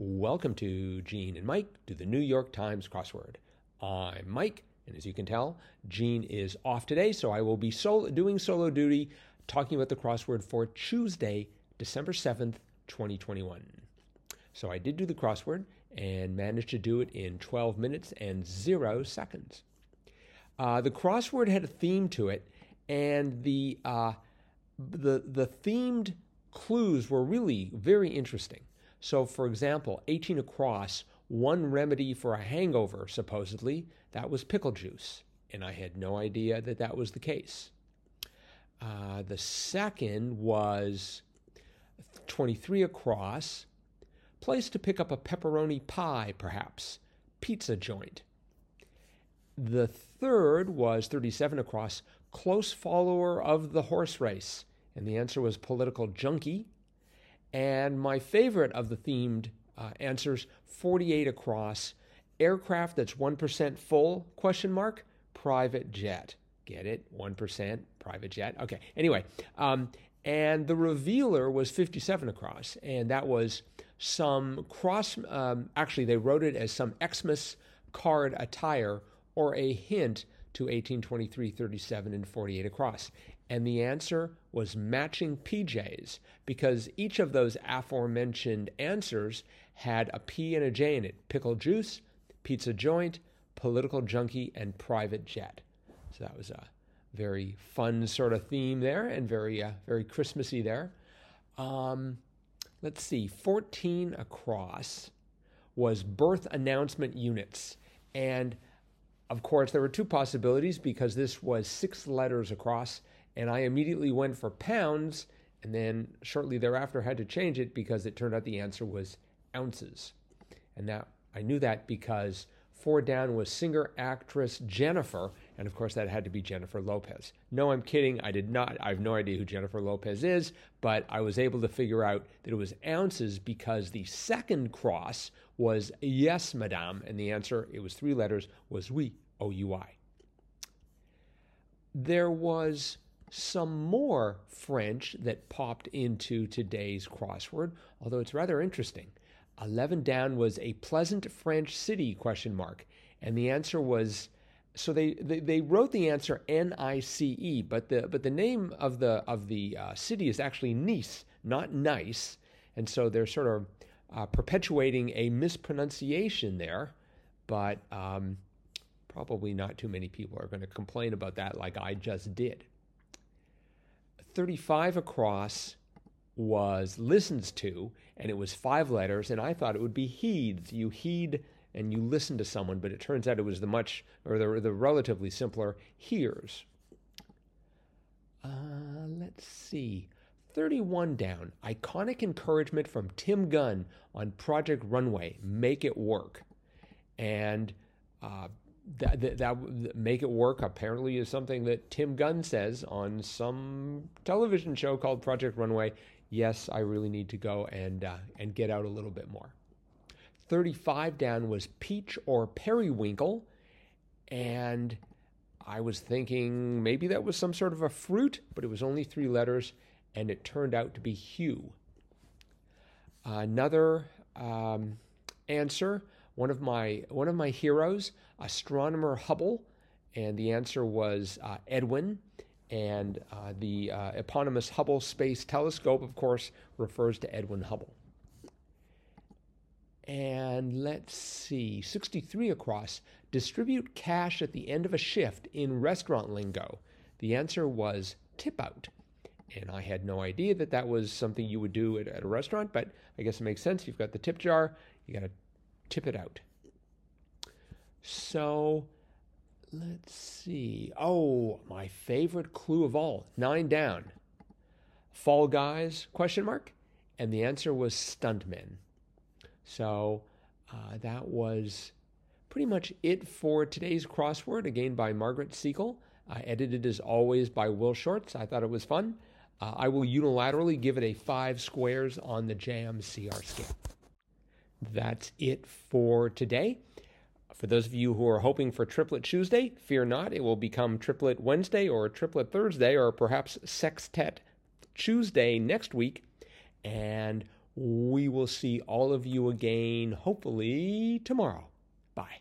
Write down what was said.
Welcome to Gene and Mike do the New York Times crossword. I'm Mike, and as you can tell, Gene is off today, so I will be solo, doing solo duty talking about the crossword for Tuesday, December 7th, 2021. So I did do the crossword and managed to do it in 12 minutes and zero seconds. Uh, the crossword had a theme to it, and the uh, the the themed clues were really very interesting. So, for example, 18 across, one remedy for a hangover, supposedly, that was pickle juice. And I had no idea that that was the case. Uh, the second was 23 across, place to pick up a pepperoni pie, perhaps, pizza joint. The third was 37 across, close follower of the horse race. And the answer was political junkie. And my favorite of the themed uh, answers, 48 across, aircraft that's 1% full, question mark, private jet. Get it? 1% private jet. Okay. Anyway, um, and the revealer was 57 across, and that was some cross, um, actually, they wrote it as some Xmas card attire or a hint to 18, 23, 37, and 48 across. And the answer was matching PJs because each of those aforementioned answers had a P and a J in it pickle juice, pizza joint, political junkie, and private jet. So that was a very fun sort of theme there and very, uh, very Christmassy there. Um, let's see, 14 across was birth announcement units. And of course, there were two possibilities because this was six letters across and I immediately went for pounds and then shortly thereafter had to change it because it turned out the answer was ounces. And that I knew that because four down was singer actress Jennifer, and of course that had to be Jennifer Lopez. No, I'm kidding. I did not. I have no idea who Jennifer Lopez is, but I was able to figure out that it was ounces because the second cross was yes, madame, and the answer it was three letters was oui, O U I. There was some more French that popped into today's crossword, although it's rather interesting. 11 down was a pleasant French city question mark. And the answer was so they, they, they wrote the answer N-I-C-E but the but the name of the of the uh, city is actually Nice not nice. And so they're sort of uh, perpetuating a mispronunciation there but um, probably not too many people are going to complain about that like I just did 35 across was listens to, and it was five letters, and I thought it would be heeds. You heed and you listen to someone, but it turns out it was the much, or the, the relatively simpler hears. Uh, let's see. 31 down. Iconic encouragement from Tim Gunn on Project Runway. Make it work. And uh, that, that, that make it work apparently is something that Tim Gunn says on some television show called Project Runway. Yes, I really need to go and uh, and get out a little bit more. 35 down was peach or periwinkle, and I was thinking maybe that was some sort of a fruit, but it was only three letters, and it turned out to be hue. Another um, answer one of my one of my heroes, astronomer Hubble, and the answer was uh, Edwin. And uh, the uh, eponymous Hubble Space Telescope, of course, refers to Edwin Hubble. And let's see, 63 across. Distribute cash at the end of a shift in restaurant lingo. The answer was tip out. And I had no idea that that was something you would do at, at a restaurant, but I guess it makes sense. You've got the tip jar, you got to tip it out. So let's see. Oh, my favorite clue of all, nine down. Fall Guys? Question mark. And the answer was stuntmen. So uh, that was pretty much it for today's crossword, again by Margaret Siegel. uh, edited as always by Will Shortz. I thought it was fun. Uh, I will unilaterally give it a five squares on the JAM CR scale. That's it for today. For those of you who are hoping for Triplet Tuesday, fear not, it will become Triplet Wednesday or Triplet Thursday or perhaps Sextet Tuesday next week. And We will see all of you again, hopefully tomorrow. Bye.